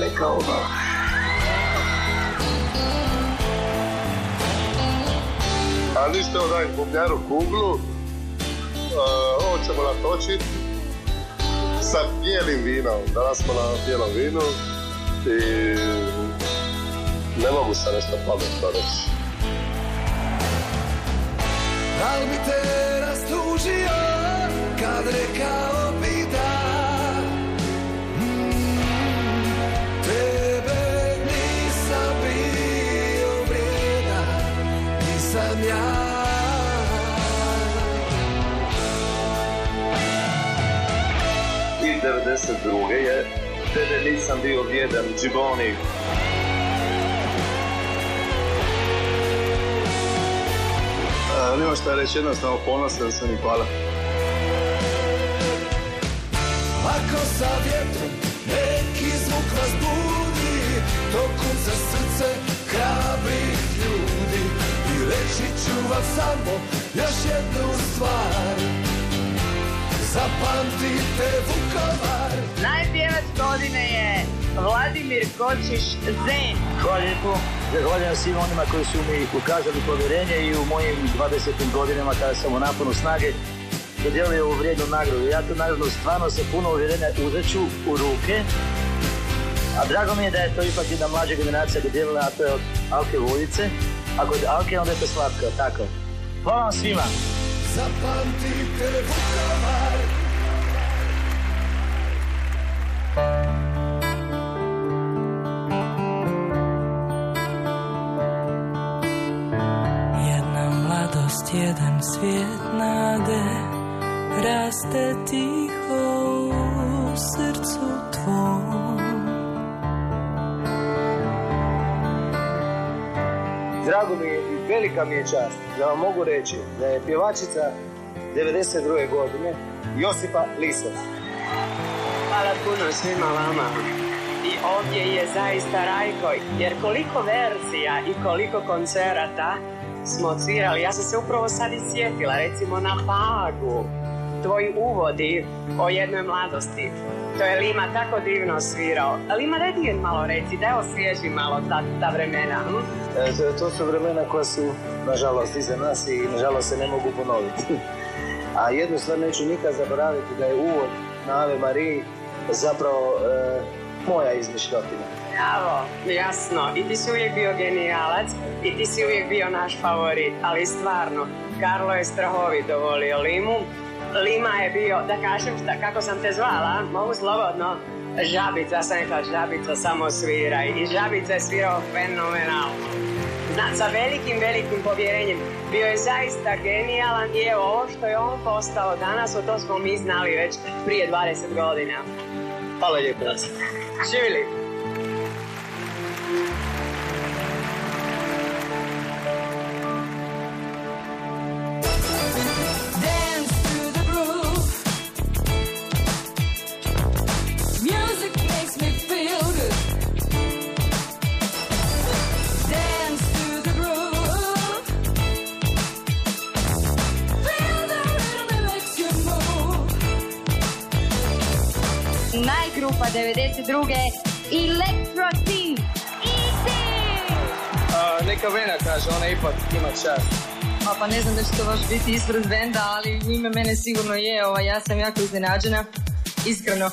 daleka obala. A ništa daj bubnjaru kuglu, uh, ovo ćemo natočiti sa bijelim vinom. Danas smo na bijelom vinu i ne mogu se nešto pametno reći. Al bi te rastužio kad rekao 92. je Tebe nisam bio vjedan, Džiboni. A, nema šta reći, jednostavno ponosan sam i hvala. Ako sa vjetrom neki zvuk vas budi Tokom za srce hrabrih ljudi I reći ću vam samo još jednu stvar Zapamtite Vukovar Najpjevac godine je Vladimir Kočiš Zen. Hvala lijepo. Zahvaljujem svim onima koji su mi ukazali povjerenje i u mojim 20. godinama kada sam u naponu snage dodijelio ovu vrijednu nagradu. Ja tu nagradu stvarno sa puno uvjerenja uzet ću u ruke. A drago mi je da je to ipak jedna mlađa generacija dodijelila, a to je od Alke Voljice. Ako je od Alke, onda je to Slavka, tako. Hvala vam svima. Zapamtite Vukovar jedan svijet nade Raste tiho u srcu tvom Drago mi je i velika mi je čast da vam mogu reći da je pjevačica 92. godine Josipa Lisac. Hvala puno svima vama. I ovdje je zaista Rajko, jer koliko verzija i koliko koncerata smo odsvirali. Ja sam se upravo sad i sjetila, recimo na Pagu. Tvoj uvodi o jednoj mladosti. To je Lima tako divno svirao. Lima, daj ti malo reci, daj osvježi malo ta, ta vremena. hm? E, to su vremena koja su, nažalost, iza nas i nažalost se ne mogu ponoviti. A jednu stvar neću nikad zaboraviti da je uvod na Ave Mariji zapravo e, moja izmišljotina. Bravo, jasno. I ti si uvijek bio genijalac i ti si uvijek bio naš favorit, ali stvarno, Karlo je strahovito volio Limu. Lima je bio, da kažem šta, kako sam te zvala, mogu slobodno, Žabica, sam rekla Žabica samo sviraj i Žabica je svirao fenomenalno. Zna, sa velikim, velikim povjerenjem. Bio je zaista genijalan i evo ovo što je on postao danas, o to smo mi znali već prije 20 godina. Hvala lijepo. Živjeli! 92. Electro Team. Easy! neka Vena kaže, ona ipak ima čast. A pa ne znam da će to baš biti ispred benda, ali u ime mene sigurno je. Ovaj, ja sam jako iznenađena, iskreno.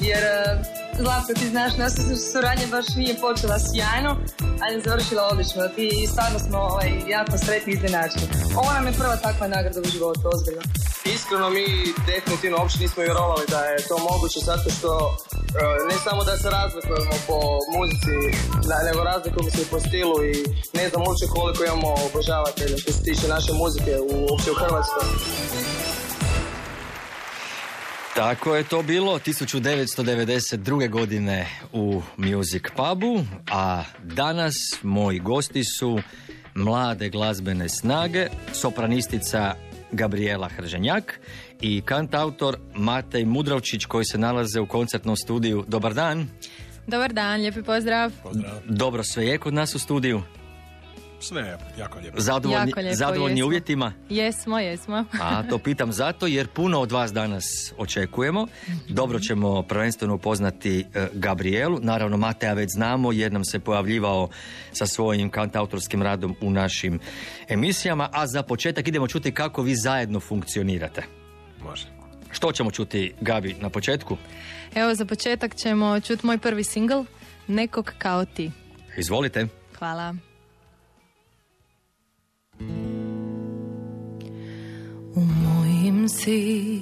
Jer, e, Zlatko, ti znaš, naša suradnja baš nije počela sjajno, ali je završila odlično. Ti stvarno smo ovaj, jako sretni i iznenađeni. Ovo nam je prva takva nagrada u životu, ozbiljno. Iskreno mi definitivno uopće nismo vjerovali da je to moguće zato što ne samo da se razlikujemo po muzici, nego razlikujemo se i po stilu i ne znam uopće koliko imamo obožavatelja što se tiče naše muzike uopće u Hrvatskoj. Tako je to bilo 1992. godine u Music Pubu, a danas moji gosti su mlade glazbene snage, sopranistica Gabriela Hrženjak i kantautor Matej Mudravčić koji se nalaze u koncertnom studiju. Dobar dan. Dobar dan, lijepi pozdrav. Dobro sve je kod nas u studiju. Sve je jako lijepo. Zadovoljni, Jako lijepo, zadovoljni jesmo. uvjetima? Jesmo, jesmo. A to pitam zato jer puno od vas danas očekujemo. Dobro ćemo prvenstveno upoznati e, Gabrielu. Naravno, Mateja već znamo jer nam se pojavljivao sa svojim kantautorskim radom u našim emisijama. A za početak idemo čuti kako vi zajedno funkcionirate. Može. Što ćemo čuti, Gabi, na početku? Evo, za početak ćemo čuti moj prvi singl, Nekog kao ti. Izvolite. Hvala. U mojim si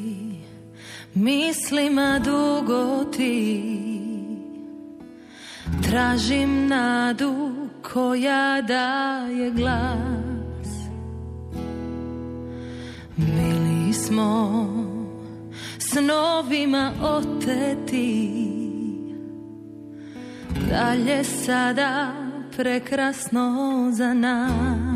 mislima dugo ti Tražim nadu koja daje glas smo snovima oteti. Dalje sada prekrasno za nas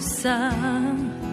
散。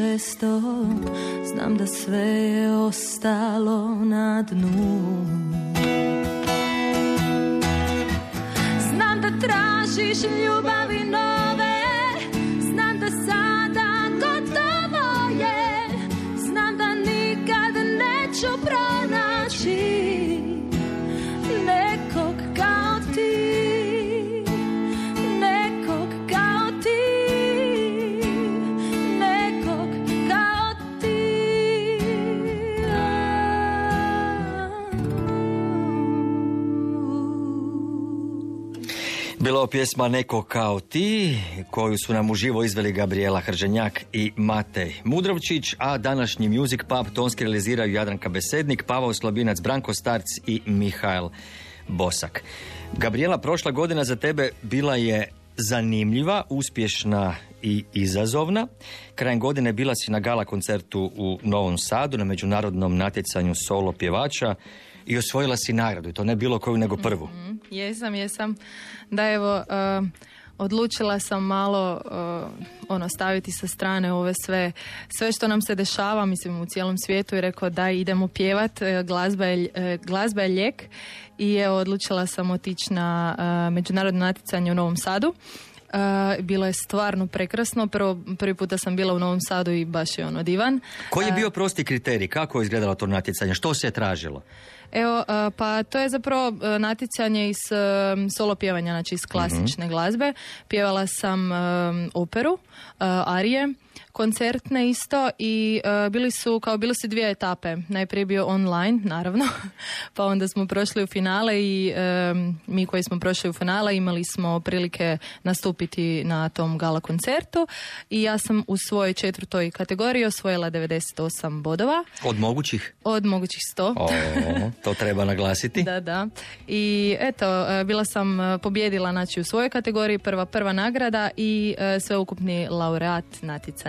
Mene pjesma Neko kao ti, koju su nam uživo izveli Gabriela Hrženjak i Matej Mudrovčić, a današnji Music Pub tonski realiziraju Jadranka Besednik, Pavao Slabinac, Branko Starc i Mihael Bosak. Gabriela, prošla godina za tebe bila je zanimljiva, uspješna i izazovna. Krajem godine bila si na gala koncertu u Novom Sadu na međunarodnom natjecanju solo pjevača i osvojila si nagradu i to ne bilo koju nego prvu. Mhm, Jesam, jesam. Da evo, uh, odlučila sam malo uh, ono staviti sa strane ove sve, sve što nam se dešava, mislim u cijelom svijetu i rekao da idemo pjevat, uh, glazba je, glazba je lijek i evo odlučila sam otići na uh, međunarodno natjecanje u Novom Sadu. Uh, bilo je stvarno prekrasno. Prvo, prvi puta sam bila u Novom Sadu i baš je ono divan. Koji je bio prosti kriterij? Kako je izgledalo to natjecanje? Što se je tražilo? Evo, uh, pa to je zapravo uh, natjecanje iz um, solo pjevanja, znači iz klasične glazbe. Pjevala sam operu, arije, koncertne isto i uh, bili su, kao bile su dvije etape. Najprije je bio online, naravno, pa onda smo prošli u finale i um, mi koji smo prošli u finale imali smo prilike nastupiti na tom gala koncertu i ja sam u svojoj četvrtoj kategoriji osvojila 98 bodova Od mogućih? od mogućih 100. O, to treba naglasiti. Da, da. I eto, e, bila sam pobjedila znači, u svojoj kategoriji, prva prva nagrada i e, sveukupni laureat natjecanja.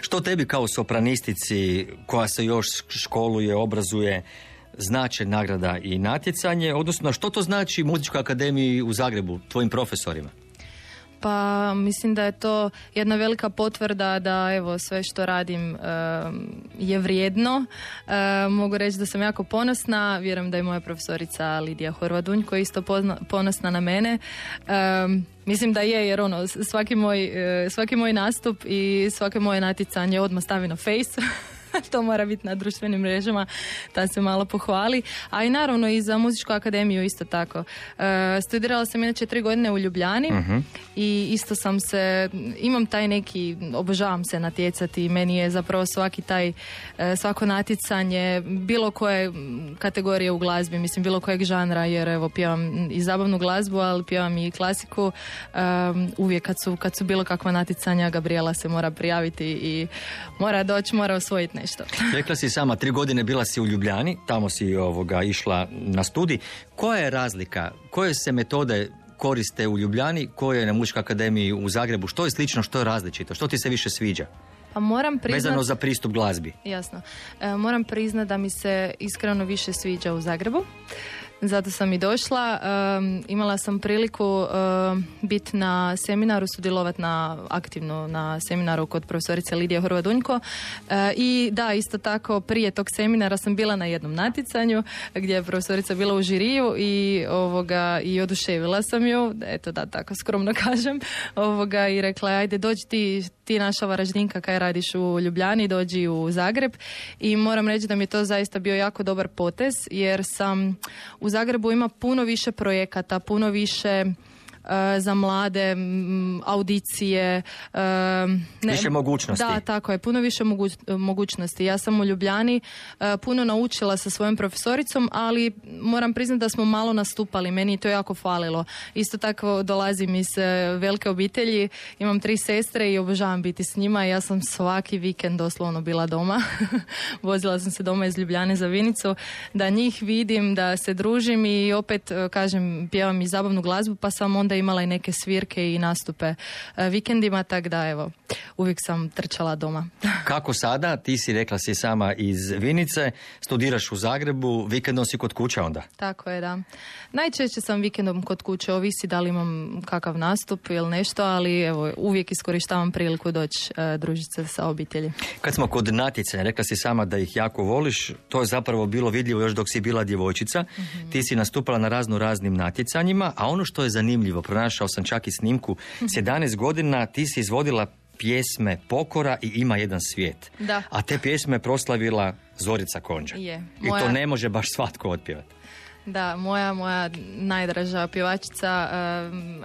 Što tebi kao sopranistici koja se još školuje, obrazuje, znače nagrada i natjecanje, odnosno što to znači Muzičkoj akademiji u Zagrebu, tvojim profesorima? Pa mislim da je to jedna velika potvrda da evo sve što radim e, je vrijedno. E, mogu reći da sam jako ponosna. Vjerujem da je moja profesorica Lidija Horvadunj koja je isto ponosna na mene. E, mislim da je jer ono svaki moj, svaki moj nastup i svake moje natjecanje odmah stavi na face. to mora biti na društvenim mrežama da se malo pohvali. A i naravno i za muzičku akademiju isto tako. E, studirala sam inače tri godine u Ljubljani i isto sam se, imam taj neki, obožavam se natjecati i meni je zapravo svaki taj, e, svako natjecanje, bilo koje kategorije u glazbi, mislim bilo kojeg žanra, jer evo pjevam i zabavnu glazbu, ali pjevam i klasiku. Um, uvijek kad su, kad su bilo kakva natjecanja, Gabriela se mora prijaviti i mora doći, mora osvojiti nešto. Rekla si sama, tri godine bila si u Ljubljani, tamo si ovoga išla na studij. Koja je razlika? Koje se metode koriste u Ljubljani, koje je na Muzičkoj akademiji u Zagrebu? Što je slično, što je različito? Što ti se više sviđa? Pa moram priznat... Vezano za pristup glazbi. Jasno. E, moram priznat da mi se iskreno više sviđa u Zagrebu. Zato sam i došla. Um, imala sam priliku um, biti na seminaru, sudjelovati na aktivno na seminaru kod profesorice Lidije Horvadunjko. E, I da, isto tako prije tog seminara sam bila na jednom natjecanju gdje je profesorica bila u žiriju i ovoga i oduševila sam ju, eto da tako skromno kažem, ovoga i rekla ajde dođi ti, ti naša Varaždinka kaj radiš u Ljubljani, dođi u Zagreb i moram reći da mi je to zaista bio jako dobar potez jer sam u Zagrebu ima puno više projekata, puno više za mlade audicije e, ne- Više mogućnosti. da tako je puno više moguć- mogućnosti. Ja sam u Ljubljani e, puno naučila sa svojom profesoricom ali moram priznati da smo malo nastupali. Meni je to jako falilo. Isto tako dolazim iz e, velike obitelji. Imam tri sestre i obožavam biti s njima. Ja sam svaki vikend doslovno bila doma. Vozila sam se doma iz Ljubljane za Vinicu. Da njih vidim da se družim i opet e, kažem pjevam i zabavnu glazbu pa sam onda imala i neke svirke i nastupe e, vikendima tak da evo uvijek sam trčala doma Kako sada? Ti si rekla si sama iz Vinice, studiraš u Zagrebu, vikendom si kod kuće onda. Tako je, da. Najčešće sam vikendom kod kuće, ovisi da li imam kakav nastup ili nešto, ali evo, uvijek iskorištavam priliku doći e, družiti se sa obitelji. Kad smo kod natjecanja, rekla si sama da ih jako voliš, to je zapravo bilo vidljivo još dok si bila djevojčica. Ti si nastupala na razno raznim natjecanjima, a ono što je zanimljivo, pronašao sam čak i snimku, s 11 godina ti si izvodila pjesme Pokora i Ima jedan svijet. Da. A te pjesme je proslavila Zorica Konđa. Je. I to Moja- ne može baš svatko otpjevati. Da, moja, moja najdraža pjevačica,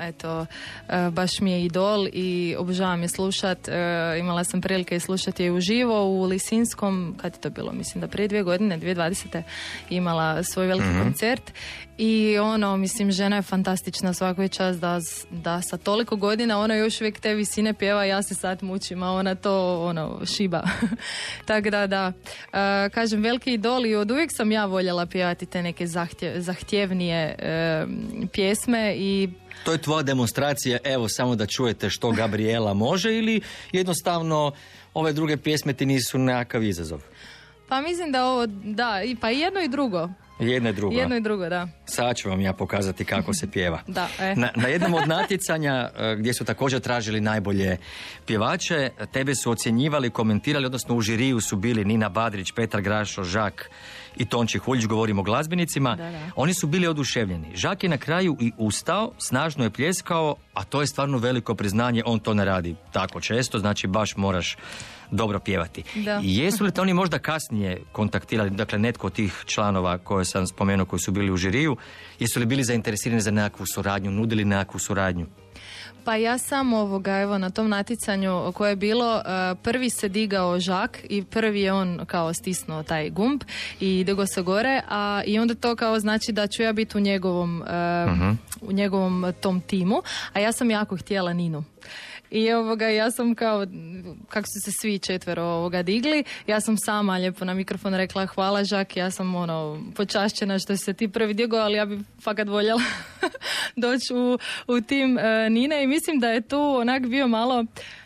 eto, e, baš mi je idol i obožavam je slušat. E, imala sam prilike i slušati je uživo u Lisinskom, kad je to bilo, mislim da prije dvije godine, 2020. imala svoj veliki koncert I ono, mislim, žena je fantastična svaka je čast da, da sa toliko godina ona još uvijek te visine pjeva, ja se sad mučim, a ona to ono, šiba. Tako da, da. E, kažem, veliki idol i od uvijek sam ja voljela pjevati te neke zahtje, zahtjevnije e, pjesme i To je tvoja demonstracija, evo samo da čujete što Gabriela može ili jednostavno ove druge pjesme ti nisu nekakav izazov? pa mislim da ovo, da, i- pa i jedno i drugo. Jedno i drugo. Jedno i drugo, da. Sad ću vam ja pokazati kako se pjeva. Da, e. Na, na jednom od natjecanja e, gdje su također tražili najbolje pjevače, tebe su ocjenjivali, komentirali, odnosno u žiriju su bili Nina Badrić, Petar Grašo, Žak i Tonči Huljić, govorimo o glazbenicima. Da, da. Oni su bili oduševljeni. Žak je na kraju i ustao, snažno je pljeskao, a to je stvarno veliko priznanje, on to ne radi tako često, znači baš moraš dobro pjevati. Da. Jesu li te oni možda kasnije kontaktirali, dakle netko od tih članova koje sam spomenuo koji su bili u žiriju, jesu li bili zainteresirani za nekakvu suradnju, nudili nekakvu suradnju? Pa ja sam ovoga, evo na tom natjecanju koje je bilo, eh, prvi se digao žak i prvi je on kao stisnuo taj gumb i digao se gore, a i onda to kao znači da ću ja biti u njegovom, eh, u njegovom tom timu, a ja sam jako htjela Ninu. I ovoga, ja sam kao, kako su se svi četvero ovoga digli, ja sam sama lijepo na mikrofon rekla hvala Žak, ja sam ono počašćena što se ti prvi digao, ali ja bi fakat voljela doći u, u tim e, Nine. I mislim da je tu onak bio malo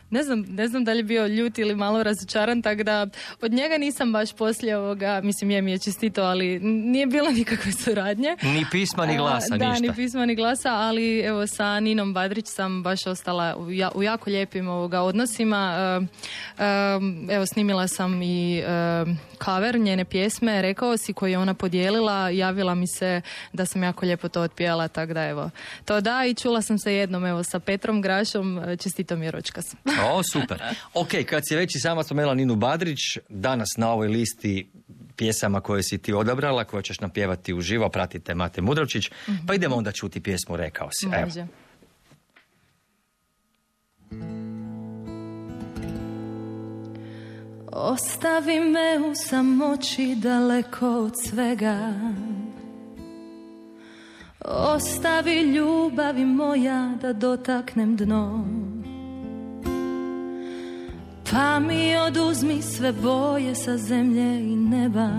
ne znam, ne znam da li je bio ljut ili malo razočaran, tako da od njega nisam baš poslije ovoga, mislim je mi je čestito, ali nije bilo nikakve suradnje. Ni pisma, ni glasa, da, ništa. ni pisma, ni glasa, ali evo sa Ninom Badrić sam baš ostala u, ja- u jako lijepim ovoga odnosima. E, e, evo, snimila sam i e, cover njene pjesme, rekao si koji je ona podijelila, javila mi se da sam jako lijepo to otpijala, tako da evo, to da i čula sam se jednom, evo, sa Petrom Grašom, čestito mi je ročkas. O, super. Ok, kad si već i sama spomenula Ninu Badrić, danas na ovoj listi pjesama koje si ti odabrala, koje ćeš napjevati uživo, pratite Mate Mudrovčić, pa idemo onda čuti pjesmu Rekao si. Evo. Ostavi me u samoći daleko od svega Ostavi ljubavi moja da dotaknem dno Pa mi oduzmi sve boje sa zemlje i neba.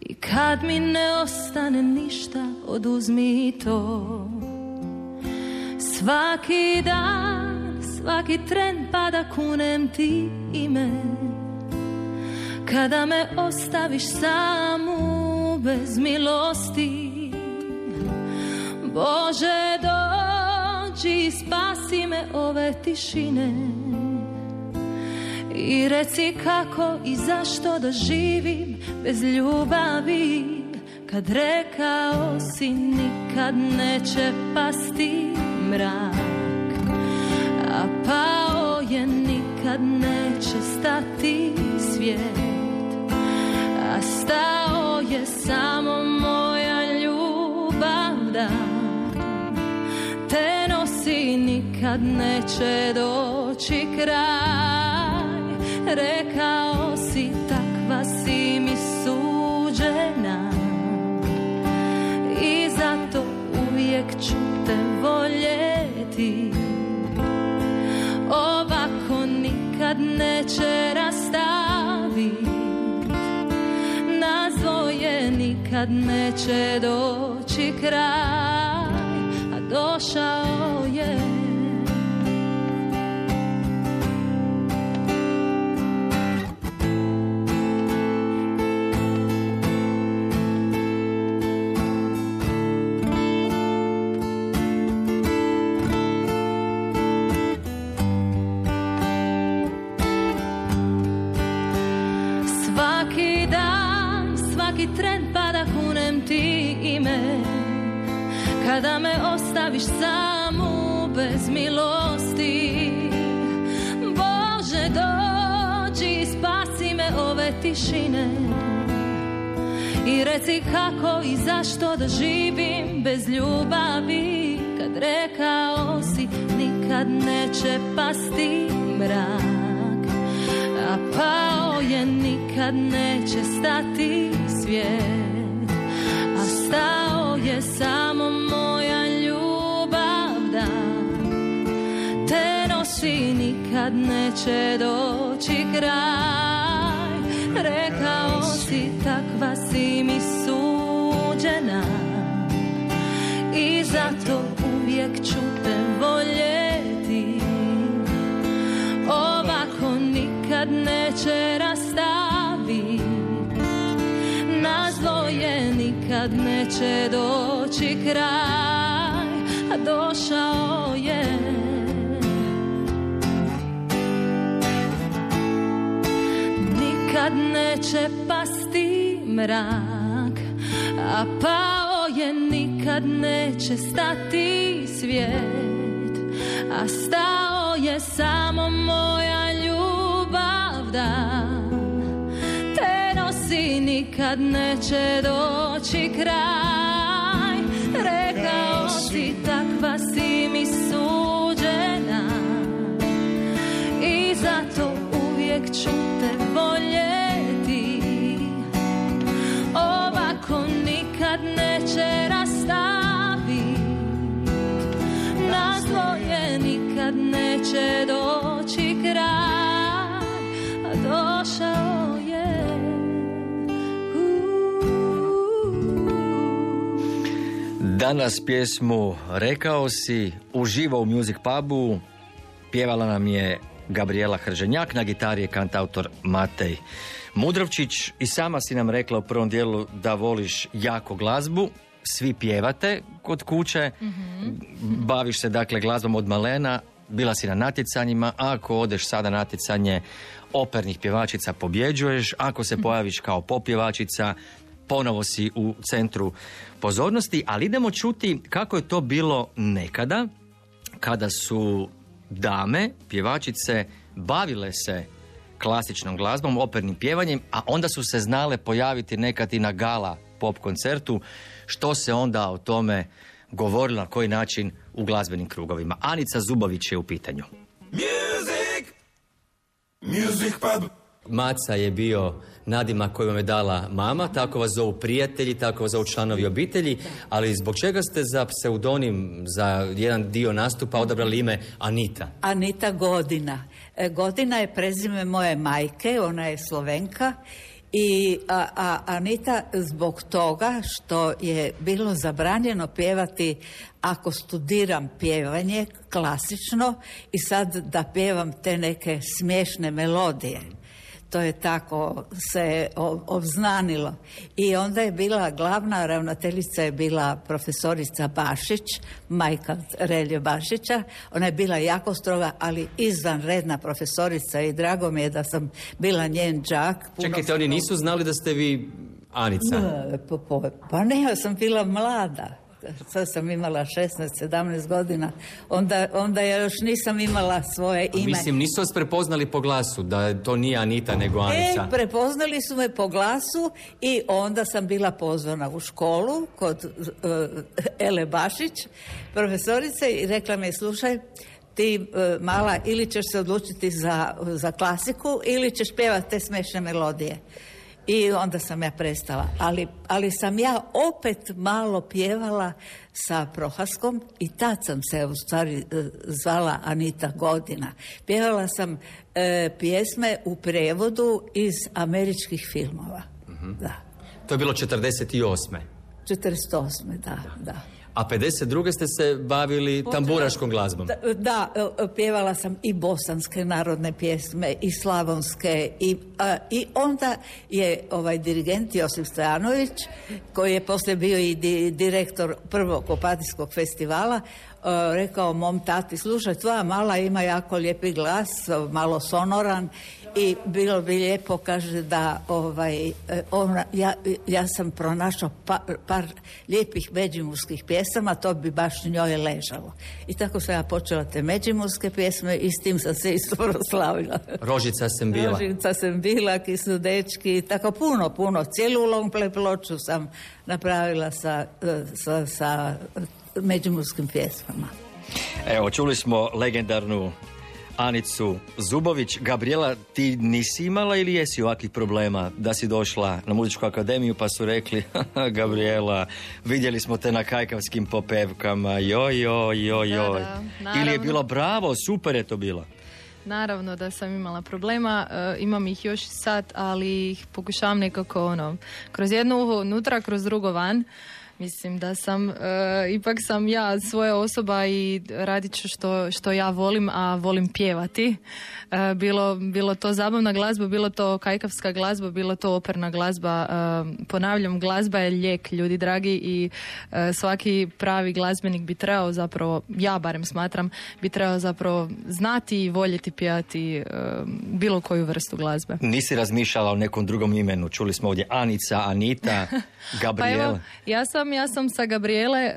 I kad mi ne ostane ništa oduzmi i to. Svaki dan, svaki tren pa da kunem ti ime. Kada me ostaviš samu bez milosti. Bože dođi i spasi me ove tišine. I reci kako i zašto da živim bez ljubavi Kad rekao si nikad neće pasti mrak. A pao je nikad neće stati svijet. A stao je samo moja ljubav da nikad neće doći kraj Rekao si takva si mi suđena. I zato uvijek ću te voljeti. Ovako nikad neće rastaviti Nas dvoje nikad neće doći kraj. A došao Kada me ostaviš samu bez milosti Bože dođi spasi me ove tišine. I reci kako i zašto da živim bez ljubavi Kad rekao si nikad neće pasti mrak. A pao je nikad neće stati svijet je samo moja ljubav da. Te nosi nikad neće doći kraj. Rekao si takva si mi suđena. I zato uvijek ću te voljeti. Ovako nikad neće rastati. Nikad neće doći kraj A došao je. Nikad neće pasti mrak A pao je nikad neće stati svijet A stao je samo moja ljubav da nikad neće doći kraj. Rekao si. takva si mi suđena. I zato uvijek ću te voljeti. Ovako nikad neće rastaviti Nas dvoje nikad neće doći Danas pjesmu Rekao si uživo u Music Pubu. Pjevala nam je Gabriela Hrženjak, na gitari je kantautor Matej Mudrovčić i sama si nam rekla u prvom dijelu da voliš jako glazbu, svi pjevate kod kuće, baviš se dakle glazbom od malena, bila si na natjecanjima, ako odeš sada na natjecanje opernih pjevačica pobjeđuješ, ako se pojaviš kao popjevačica ponovo si u centru pozornosti, ali idemo čuti kako je to bilo nekada kada su dame, pjevačice, bavile se klasičnom glazbom, opernim pjevanjem, a onda su se znale pojaviti nekad i na gala pop koncertu, što se onda o tome govorilo na koji način u glazbenim krugovima. Anica Zubović je u pitanju. Music! Music pub! Maca je bio nadimak koju vam je dala mama, tako vas zovu prijatelji, tako vas zovu članovi obitelji, ali zbog čega ste za pseudonim, za jedan dio nastupa odabrali ime Anita? Anita Godina. E, Godina je prezime moje majke, ona je Slovenka i a, a Anita zbog toga što je bilo zabranjeno pjevati ako studiram pjevanje klasično i sad da pjevam te neke smiješne melodije. To je tako se obznanilo. I onda je bila glavna ravnateljica je bila profesorica Bašić, majka Relje Bašića. Ona je bila jako stroga, ali izvanredna profesorica i drago mi je da sam bila njen. Puno Čekajte, oni nisu znali da ste vi Anica. Ne, pa ne, ja sam bila mlada. Sad sam imala 16-17 godina. Onda, onda ja još nisam imala svoje ime. Mislim, nisu vas prepoznali po glasu, da to nije Anita, nego Anica. E, prepoznali su me po glasu i onda sam bila pozvana u školu kod uh, Ele Bašić, profesorice, i rekla mi slušaj, ti uh, mala ili ćeš se odlučiti za, za klasiku ili ćeš pjevati te smešne melodije. I onda sam ja prestala. Ali, ali sam ja opet malo pjevala sa Prohaskom i tad sam se u stvari e, zvala Anita Godina. Pjevala sam e, pjesme u prevodu iz američkih filmova. Da. To je bilo 48. 48. da, da. A 52. ste se bavili tamburaškom glazbom. Da, da, e, pjevala sam i bosanske narodne pjesme i slavonske i, a, i onda je ovaj dirigent Josip Stojanović koji je poslije bio i di- direktor prvog opatijskog festivala e, rekao mom tati slušaj tvoja mala ima jako lijepi glas malo sonoran i bilo bi lijepo kaže da ovaj e, ona, ja, ja sam pronašao pa- par lijepih međimurskih pjesama to bi baš njoj ležalo i tako sam ja počela te međimurske pjesme i s tim sam se isto proslavila Rožica sam bila. Rožica sam bila, Kisnu dečki, tako puno, puno. Cijelu long play ploču sam napravila sa, e, sa, sa međimurskim pjesmama. Evo, čuli smo legendarnu Anicu Zubović. Gabriela, ti nisi imala ili jesi ovakvih problema da si došla na muzičku akademiju pa su rekli "Haha, Gabriela, vidjeli smo te na kajkavskim popevkama, joj, joj, joj, joj. Da, da, ili je bilo bravo, super je to bilo. Naravno da sam imala problema, e, imam ih još sad, ali ih pokušavam nekako ono, kroz jedno uho unutra, kroz drugo van. Mislim da sam, e, ipak sam ja svoja osoba i radit ću što, što ja volim, a volim pjevati. E, bilo, bilo to zabavna glazba, bilo to kajkavska glazba, bilo to operna glazba. E, ponavljam, glazba je lijek, ljudi dragi, i e, svaki pravi glazbenik bi trebao zapravo, ja barem smatram, bi trebao zapravo znati i voljeti pjevati e, bilo koju vrstu glazbe. Nisi razmišljala o nekom drugom imenu. Čuli smo ovdje Anica, Anita, Pa Gabriela. evo, ja sam, ja sam sa Gabriele e,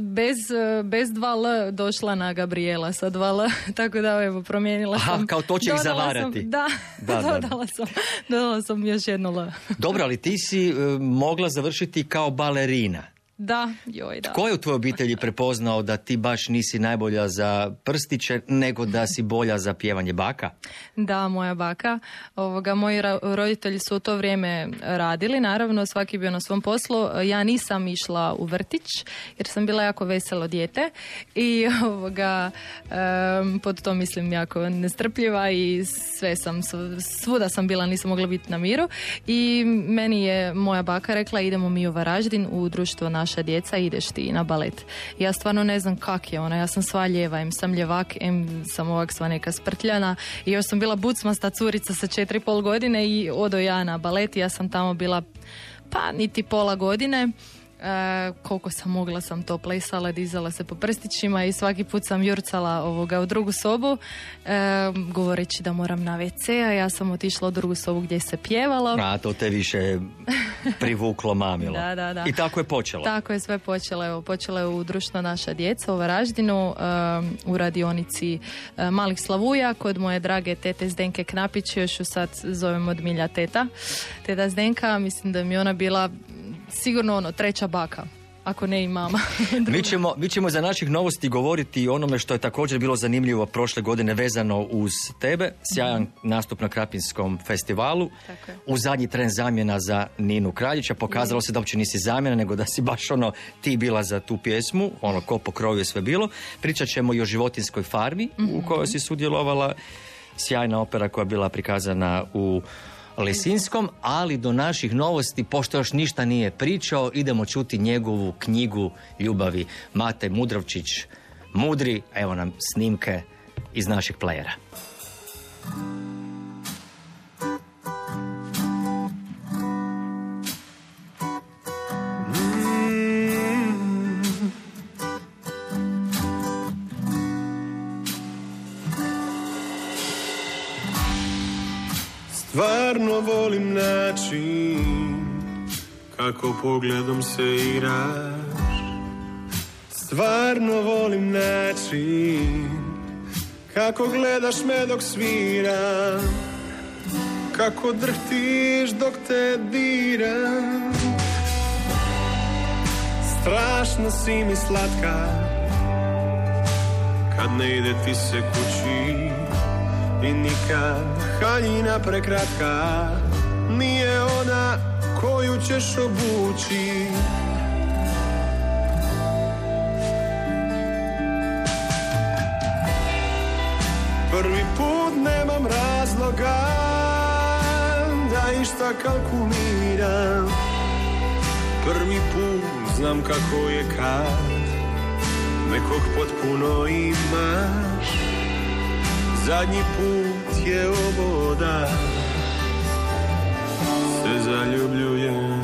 bez, e, bez dva L došla na Gabriela sa dva L, tako da evo promijenila Aha, sam. kao to će ih zavarati. Sam, da, Da, da, da. dodala, Sam, dodala sam još jedno L. Dobro, ali ti si e, mogla završiti kao balerina. Da, joj da. Ko je u tvojoj obitelji prepoznao da ti baš nisi najbolja za prstiće, nego da si bolja za pjevanje baka? Da, moja baka. Ovoga, moji ra- roditelji su u to vrijeme radili, naravno svaki bio na svom poslu. Ja nisam išla u vrtić jer sam bila jako veselo dijete i ovoga, em, pod to mislim jako nestrpljiva i sve sam, svuda sam bila, nisam mogla biti na miru i meni je moja baka rekla idemo mi u Varaždin u društvo naša djeca, ideš ti na balet. Ja stvarno ne znam kak je ona, ja sam sva ljeva, em sam ljevak, em sam ovak sva neka sprtljana i još sam bila bucmasta curica sa četiri pol godine i odo ja na balet ja sam tamo bila pa niti pola godine. E, koliko sam mogla sam to plesala, dizala se po prstićima i svaki put sam jurcala ovoga u drugu sobu e, govoreći da moram na WC, a ja sam otišla u drugu sobu gdje se pjevalo. A to te više privuklo mamilo. Da, da, da. I tako je počelo. Tako je sve počelo. Evo, počelo je u društvo naša djeca u Varaždinu, um, u radionici uh, Malih Slavuja, kod moje drage tete Zdenke Knapić, još ju sad zovem od milja teta. Teta Zdenka, mislim da mi je ona bila sigurno ono, treća baka, ako ne i mama. Mi ćemo, mi ćemo za naših novosti govoriti o onome što je također bilo zanimljivo prošle godine vezano uz tebe. Sjajan nastup na Krapinskom festivalu. Tako je. U zadnji tren zamjena za Ninu Kraljića. Pokazalo se da uopće nisi zamjena, nego da si baš ono ti bila za tu pjesmu. Ono ko po kroju je sve bilo. Pričat ćemo i o životinskoj farmi u Mhm. kojoj si sudjelovala. Sjajna opera koja je bila prikazana u Lisinskom, ali do naših novosti, pošto još ništa nije pričao, idemo čuti njegovu knjigu ljubavi. Mate Mudrovčić, Mudri, evo nam snimke iz naših playera. Stvarno volim način kako pogledom se igraš. Stvarno volim način kako gledaš me dok sviram. Kako drhtiš dok te diram. Strašno si mi slatka Kad ne ide ti se kući i nikad haljina prekratka Nije ona koju ćeš obući. Prvi put nemam razloga Da išta kalkuliram. Prvi put znam kako je kad Nekog potpuno imaš Zadnji put je ovo da Se zaljubljujem.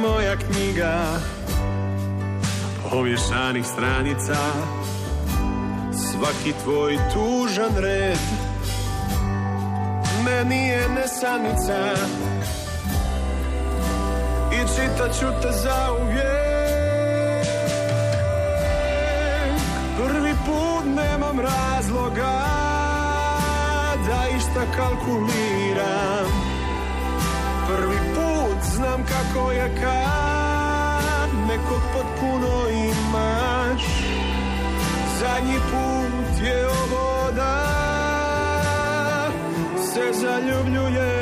Moja knjiga Povješanih stranica Svaki tvoj tužan red. Meni je nesanica. I čitat ću te za uvijek Prvi put nemam razloga Da išta kalkuliram. Prvi put znam kako je kad Nekog potpuno imaš. Zadnji put je ovo da se zaljubljuje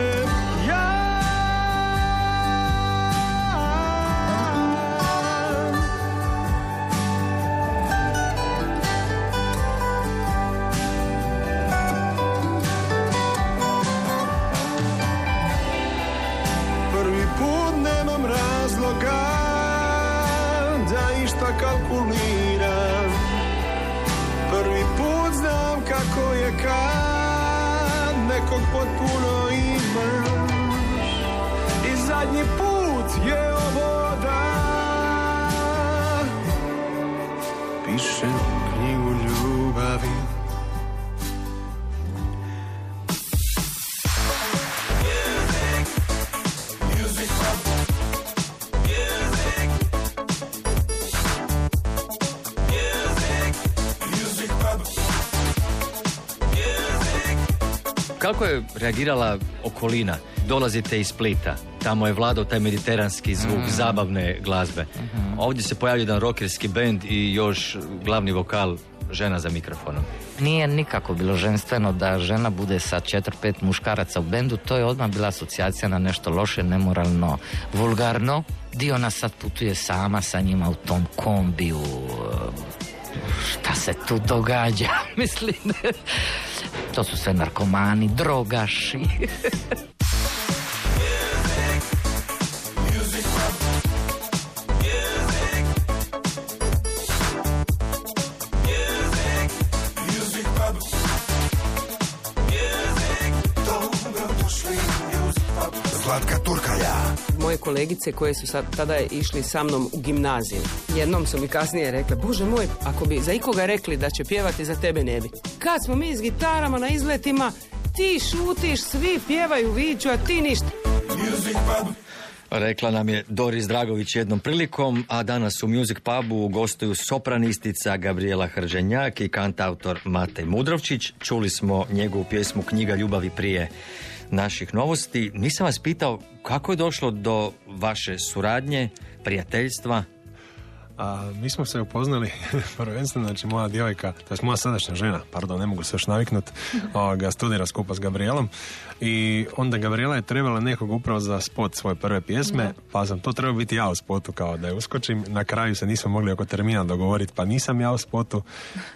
zadnji put je ovo da. Pišem knjigu ljubavi. Kako je reagirala okolina? Dolazite iz Splita, tamo je vladao taj mediteranski zvuk Mm. zabavne glazbe. Ovdje se pojavio jedan rockerski bend i još glavni vokal žena za mikrofonom. Nije nikako bilo ženstveno da žena bude sa četiri, pet muškaraca u bendu, to je odmah bila asocijacija na nešto loše, nemoralno, vulgarno. Dio nas sad putuje sama sa njima u tom kombiju. Šta se tu događa? Mislim, to su sve narkomani, drogaši. kolegice koje su sad tada išli sa mnom u gimnaziju. Jednom su mi kasnije rekle, bože moj, ako bi za ikoga rekli da će pjevati, za tebe ne bi. Kad smo mi s gitarama na izletima, ti šutiš, svi pjevaju, viću, a ti ništa. Rekla nam je Doris Dragović jednom prilikom, a danas u Music Pubu gostuju sopranistica Gabriela Hrženjak i kantautor Matej Mudrovčić. Čuli smo njegovu pjesmu Knjiga ljubavi prije naših novosti. Nisam vas pitao kako je došlo do vaše suradnje, prijateljstva. A, mi smo se upoznali prvenstveno, znači moja djevojka, to je moja sadašnja žena, pardon, ne mogu se još naviknut, ovoga, studira skupa s Gabrielom i onda Gabriela je trebala nekog upravo za spot svoje prve pjesme, pa sam to trebao biti ja u spotu kao da je uskočim, na kraju se nismo mogli oko termina dogovoriti, pa nisam ja u spotu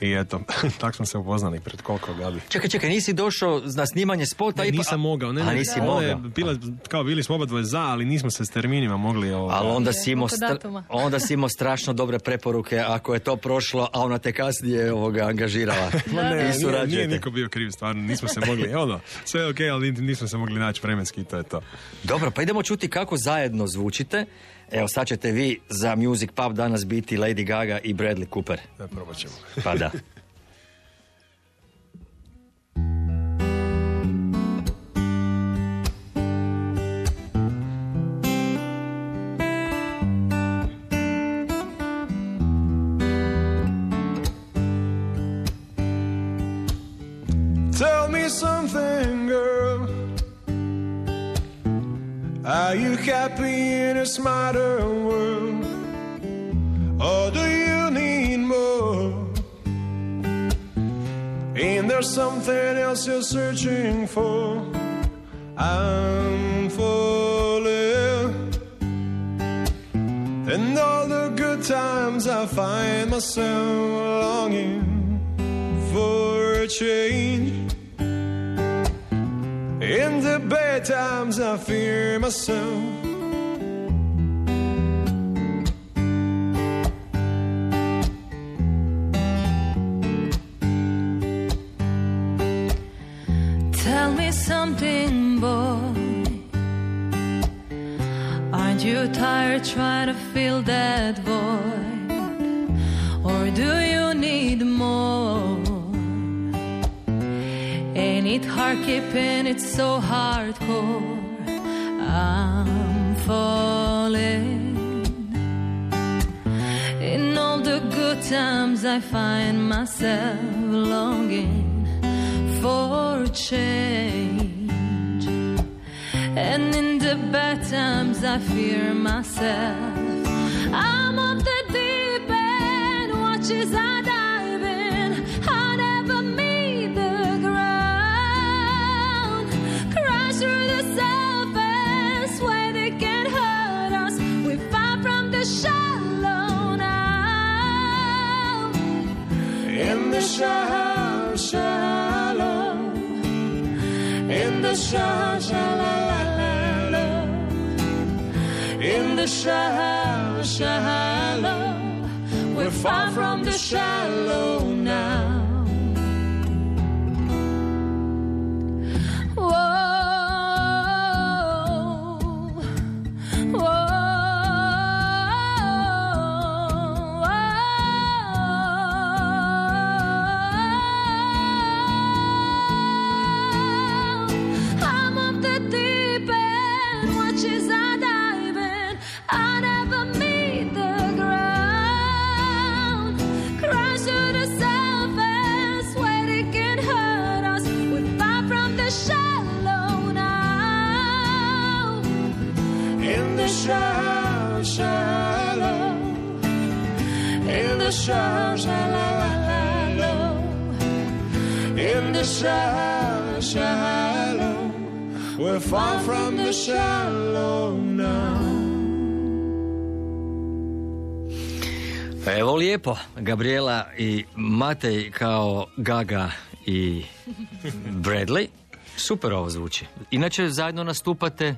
i eto, tak smo se upoznali pred koliko Gabi. Čekaj, čekaj, nisi došao na snimanje spota? Ne, i pa- nisam mogao, ne, A ne, nisi ono je mogao. bila, kao bili smo oba dvoje za, ali nismo se s terminima mogli... ovoga- Ali onda si, imao stra- onda si imao strašno dobre preporuke ako je to prošlo, a ona te kasnije ovoga angažirala. Ma ne, I nije, nije niko bio kriv, stvarno, nismo se mogli, ono, sve je okej, ali nismo se mogli naći vremenski i to je to. Dobro, pa idemo čuti kako zajedno zvučite. Evo, sad ćete vi za Music Pub danas biti Lady Gaga i Bradley Cooper. Da, probat ćemo. Pa da. Are you happy in a smarter world? Or do you need more? Ain't there something else you're searching for? I'm falling. And all the good times I find myself longing for a change. In the bad times, I fear myself. Tell me something, boy. Aren't you tired trying to fill that void? Or do you Ain't it hard keeping it so hardcore? I'm falling. In all the good times, I find myself longing for change. And in the bad times, I fear myself. I'm off the deep end, watch as I dive lijepo, Gabriela i Matej kao Gaga i Bradley. Super ovo zvuči. Inače zajedno nastupate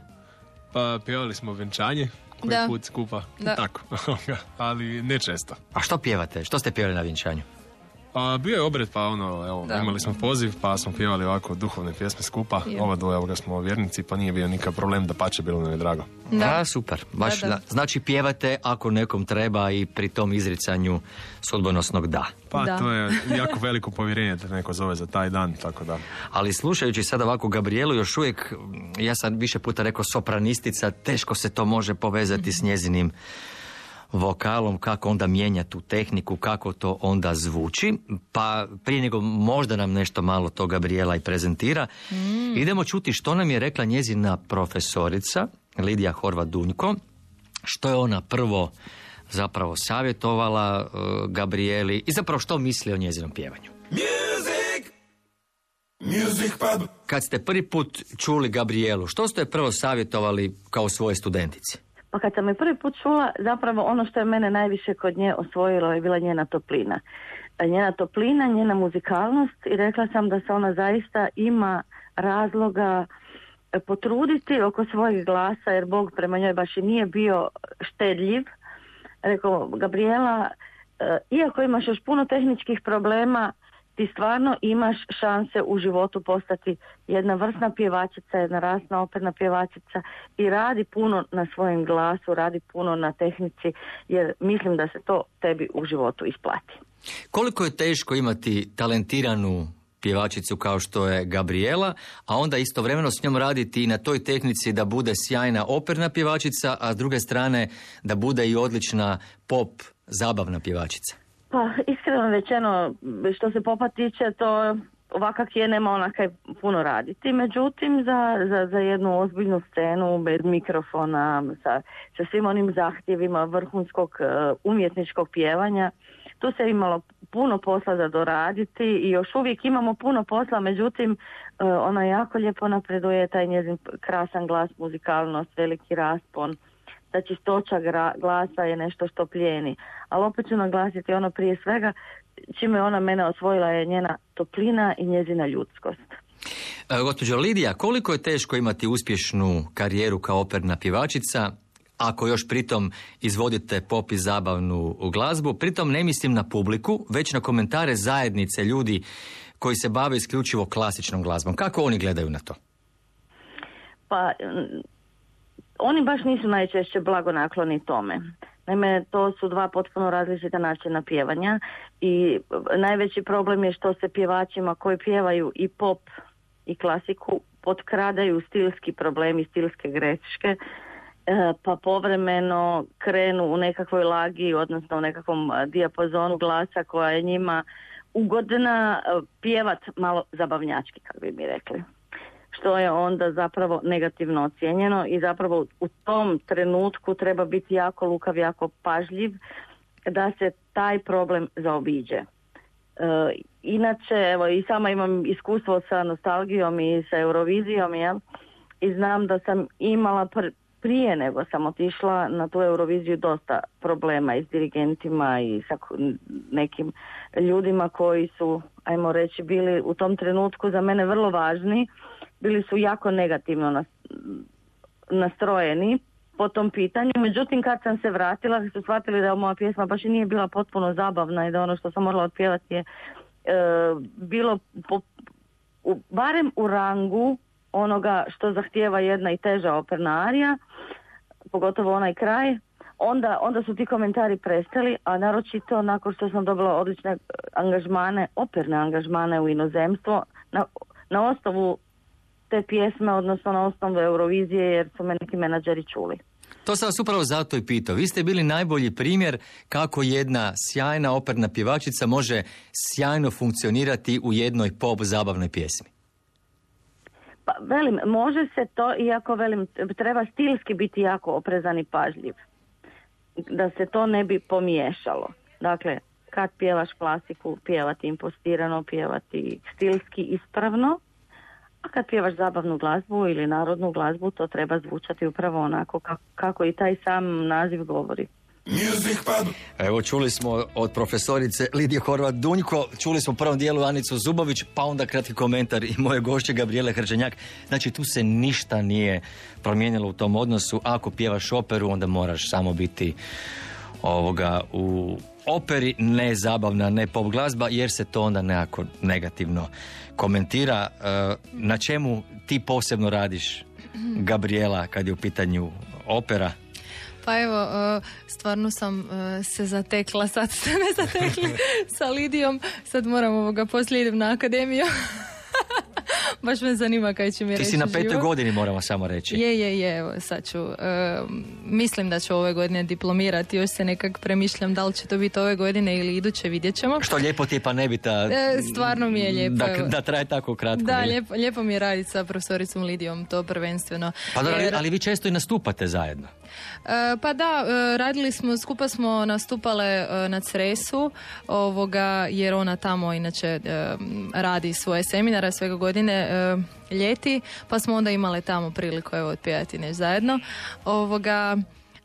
Pa pjevali smo venčanje koji Da. put skupa. Da. Tako, ali ne često. A što pjevate? Što ste pjevali na vjenčanju? A bio je obred, pa ono, evo, Da. imali smo poziv, pa smo pjevali ovako duhovne pjesme skupa. Je. Ova dvoje, evo ga smo vjernici, pa nije bio nikakav problem, da pače bilo nam je drago. Da. A, super. Baš, Da, da. da. Znači pjevate ako nekom treba i pri tom izricanju sudbonosnog da. Pa Da. to je jako veliko povjerenje da neko zove za taj dan, tako da. Ali slušajući sad ovako Gabrielu, još uvijek, ja sam više puta rekao sopranistica, teško se to može povezati s njezinim vokalom, kako onda mijenja tu tehniku, kako to onda zvuči. Pa prije nego možda nam nešto malo to Gabriela i prezentira, idemo čuti što nam je rekla njezina profesorica, Lidija Horvat-Dunjko, što je ona prvo zapravo savjetovala uh, Gabrieli i zapravo što misli o njezinom pjevanju. Music! Music pub! Kad ste prvi put čuli Gabrielu, što ste prvo savjetovali kao svoje studentici? Pa kad sam je prvi put čula, zapravo ono što je mene najviše kod nje osvojilo je bila njena toplina. E, Njena toplina, njena muzikalnost i rekla sam da se ona zaista ima razloga e, potruditi oko svojeg glasa jer Bog prema njoj baš i nije bio štedljiv. Rekao, Gabriela, e, iako imaš još puno tehničkih problema, ti stvarno imaš šanse u životu postati jedna vrsna pjevačica, jedna rasna operna pjevačica i radi puno na svojem glasu, radi puno na tehnici jer mislim da se to tebi u životu isplati. Koliko je teško imati talentiranu pjevačicu kao što je Gabriela, a onda istovremeno s njom raditi i na toj tehnici da bude sjajna operna pjevačica, a s druge strane da bude i odlična pop zabavna pjevačica. Pa iskreno rečeno što se popa tiče to ovakav je nema ona kaj puno raditi. Međutim za, za, za jednu ozbiljnu scenu bez mikrofona sa, sa svim onim zahtjevima vrhunskog e, umjetničkog pjevanja tu se imalo puno posla za doraditi i još uvijek imamo puno posla, međutim e, ona jako lijepo napreduje, taj njezin krasan glas, muzikalnost, veliki raspon ta čistoća glasa je nešto što plijeni. Ali opet ću naglasiti ono prije svega, čime je ona mene osvojila je njena toplina i njezina ljudskost. E, gospođo Lidija, koliko je teško imati uspješnu karijeru kao operna pjevačica, ako još pritom izvodite pop i zabavnu glazbu, pritom ne mislim na publiku, već na komentare zajednice ljudi koji se bave isključivo klasičnom glazbom. Kako oni gledaju na to? Pa oni baš nisu najčešće blagonakloni tome. Naime, to su dva potpuno različita načina pjevanja i najveći problem je što se pjevačima koji pjevaju i pop i klasiku potkradaju stilski problemi, stilske greške, e, pa povremeno krenu u nekakvoj lagi, odnosno u nekakvom e, dijapazonu glasa koja je njima ugodna e, pjevat malo zabavnjački, kako bi mi rekli što je onda zapravo negativno ocijenjeno i zapravo u tom trenutku treba biti jako lukav, jako pažljiv da se taj problem zaobiđe. E, inače, evo i sama imam iskustvo sa nostalgijom i sa Eurovizijom, jel? I znam da sam imala pr- prije nego sam otišla na tu Euroviziju dosta problema i s dirigentima i sa nekim ljudima koji su, ajmo reći, bili u tom trenutku za mene vrlo važni bili su jako negativno nas- nastrojeni po tom pitanju. Međutim, kad sam se vratila, su shvatili da moja pjesma baš i nije bila potpuno zabavna i da ono što sam morala otpjevati je e, bilo po, barem u rangu onoga što zahtijeva jedna i teža operna arija, pogotovo onaj kraj, onda, onda su ti komentari prestali, a naročito nakon što sam dobila odlične angažmane, operne angažmane u inozemstvo, na, na osnovu te pjesme, odnosno na osnovu Eurovizije, jer su me neki menadžeri čuli. To sam vas upravo zato i pitao. Vi ste bili najbolji primjer kako jedna sjajna operna pjevačica može sjajno funkcionirati u jednoj pop zabavnoj pjesmi. Pa velim, može se to, iako velim, treba stilski biti jako oprezan i pažljiv. Da se to ne bi pomiješalo. Dakle, kad pjevaš klasiku, pjevati impostirano, pjevati stilski ispravno, a kad pjevaš zabavnu glazbu ili narodnu glazbu, to treba zvučati upravo onako kako, kako i taj sam naziv govori. Evo čuli smo od profesorice Lidije Horvat Dunjko, čuli smo u prvom dijelu Anicu Zubović, pa onda kratki komentar i moje gošće Gabriele Hrđenjak. Znači tu se ništa nije promijenilo u tom odnosu. Ako pjevaš operu, onda moraš samo biti ovoga u operi, ne zabavna, ne pop glazba, jer se to onda nekako negativno komentira. E, Na čemu ti posebno radiš, Gabriela, kad je u pitanju opera? Pa evo, e, stvarno sam e, se zatekla, sad ste me zatekli sa Lidijom, sad moram ovoga, poslije idem na akademiju. Baš me zanima kaj će mi Ti reći si na petoj život. godini, moramo samo reći. Je, je, je, evo sad ću, e, mislim da ću ove godine diplomirati, još se nekak premišljam da li će to biti ove godine ili iduće, vidjet ćemo. Što lijepo ti je, pa ne bi ta... E, stvarno mi je lijepo, Da, da traje tako kratko. Da, je li? lijepo, lijepo mi je raditi sa profesoricom Lidijom, to prvenstveno. Pa dobro, ali- ali vi često i nastupate zajedno. E, Pa da, e, radili smo, skupa smo nastupale e, na Cresu, ovoga, jer ona tamo inače radi svoje seminare svega godine ljeti, pa smo onda imale tamo priliku evo otpjevati nešto zajedno. Ovoga,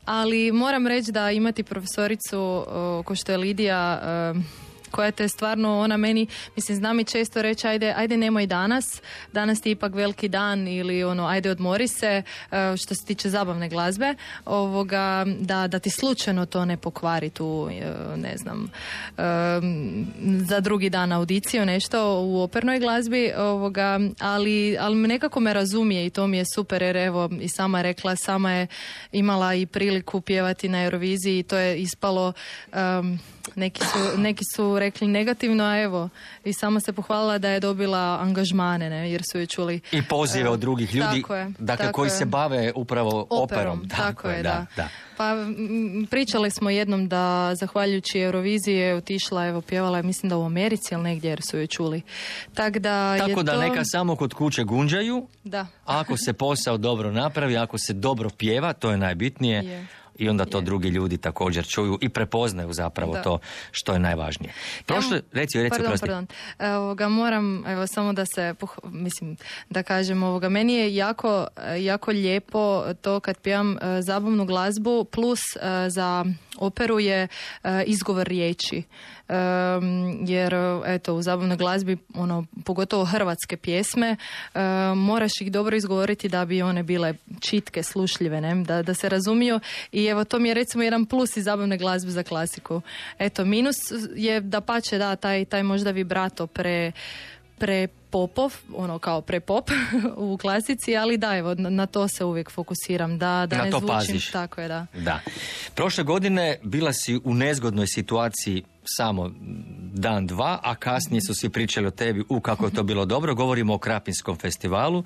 ali moram reći da imati profesoricu ko što je Lidija koja te stvarno, ona meni, mislim, zna mi često reći, ajde, ajde nemoj danas, danas ti je ipak veliki dan ili ono, ajde odmori se, e, što se tiče zabavne glazbe, ovoga, da, da ti slučajno to ne pokvari tu, e, ne znam, e, za drugi dan audiciju, nešto u opernoj glazbi, ovoga, ali, ali nekako me razumije i to mi je super, jer evo, i sama rekla, sama je imala i priliku pjevati na Euroviziji i to je ispalo em, neki su, neki su rekli negativno, a evo, i sama se pohvalila da je dobila angažmane, ne, jer su je čuli. I pozive od drugih ljudi, tako je, dakle, tako koji je. se bave upravo operom. tako je, da. da. da. Pa m, pričali smo jednom da zahvaljujući Euroviziji je otišla, evo pjevala je mislim da u Americi ili negdje jer su je čuli. Tak da je Tako da to... neka samo kod kuće gunđaju, Da. ako se posao dobro napravi, ako se dobro pjeva, to je najbitnije. Je. I onda to drugi ljudi također čuju i prepoznaju zapravo Da. to što je najvažnije. Prošle, reci, reci, pardon, prosti. pardon. Ovoga, moram, evo, samo da se, mislim, da kažem, ovoga, meni je jako, jako lijepo to kad pjevam e, zabavnu glazbu, plus e, za operu je e, izgovor riječi. Jer, eto, u zabavnoj glazbi, ono, pogotovo hrvatske pjesme, moraš ih dobro izgovoriti da bi one bile čitke, slušljive, ne? Da, da se razumiju. I evo, to mi je recimo jedan plus iz zabavne glazbe za klasiku. Eto, minus je da pače, da, taj, taj možda vibrato pre pre popov, ono kao pre pop u klasici, ali da, evo, na, na to se uvijek fokusiram, da, da Na ne to zvučim, paziš. tako je, da. Da. Prošle godine bila si u nezgodnoj situaciji samo dan, dva, a kasnije su svi pričali o tebi u kako je to bilo dobro. Govorimo o Krapinskom festivalu,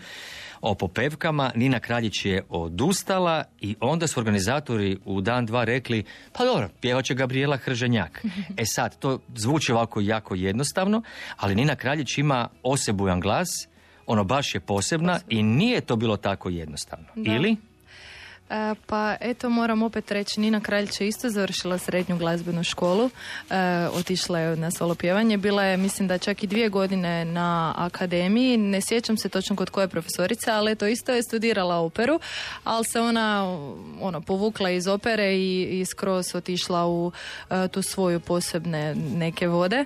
o popevkama. Nina Kraljić je odustala i onda su organizatori u dan, dva rekli pa dobro, pjevat će Gabriela Hrženjak. E sad, to zvuči ovako jako jednostavno, ali Nina Kraljić ima osebujan glas, ono baš je posebna i nije to bilo tako jednostavno. Da. Ili? E, pa eto moram opet reći Nina Kraljić je isto završila srednju glazbenu školu. E, otišla je na solo pjevanje. Bila je mislim da čak i dvije godine na akademiji. Ne sjećam se točno kod koje profesorice ali eto isto je studirala operu ali se ona ono povukla iz opere i, i skroz otišla u e, tu svoju posebne neke vode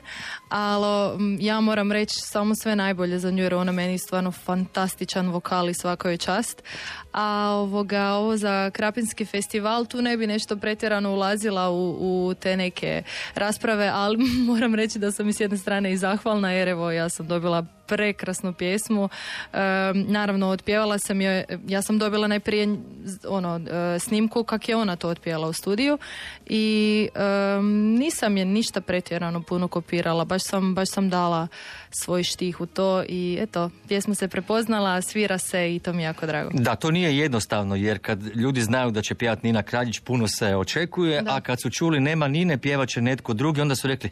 ali ja moram reći samo sve najbolje za nju jer ona meni stvarno fantastičan vokal i svaka joj čast. A ovoga, ovo za Krapinski festival, tu ne bi nešto pretjerano ulazila u, u te neke rasprave, ali moram reći da sam i s jedne strane i zahvalna jer evo ja sam dobila prekrasnu pjesmu. E, naravno, otpjevala sam joj, ja sam dobila najprije ono, e, snimku kak je ona to otpjevala u studiju i e, nisam je ništa pretjerano puno kopirala, baš sam, baš sam dala svoj štih u to i eto, pjesma se prepoznala, svira se i to mi je jako drago. Da, to nije jednostavno, jer kad ljudi znaju da će pjevat Nina Kraljić, puno se očekuje, a kad su čuli nema Nine, pjevat će netko drugi, onda su rekli,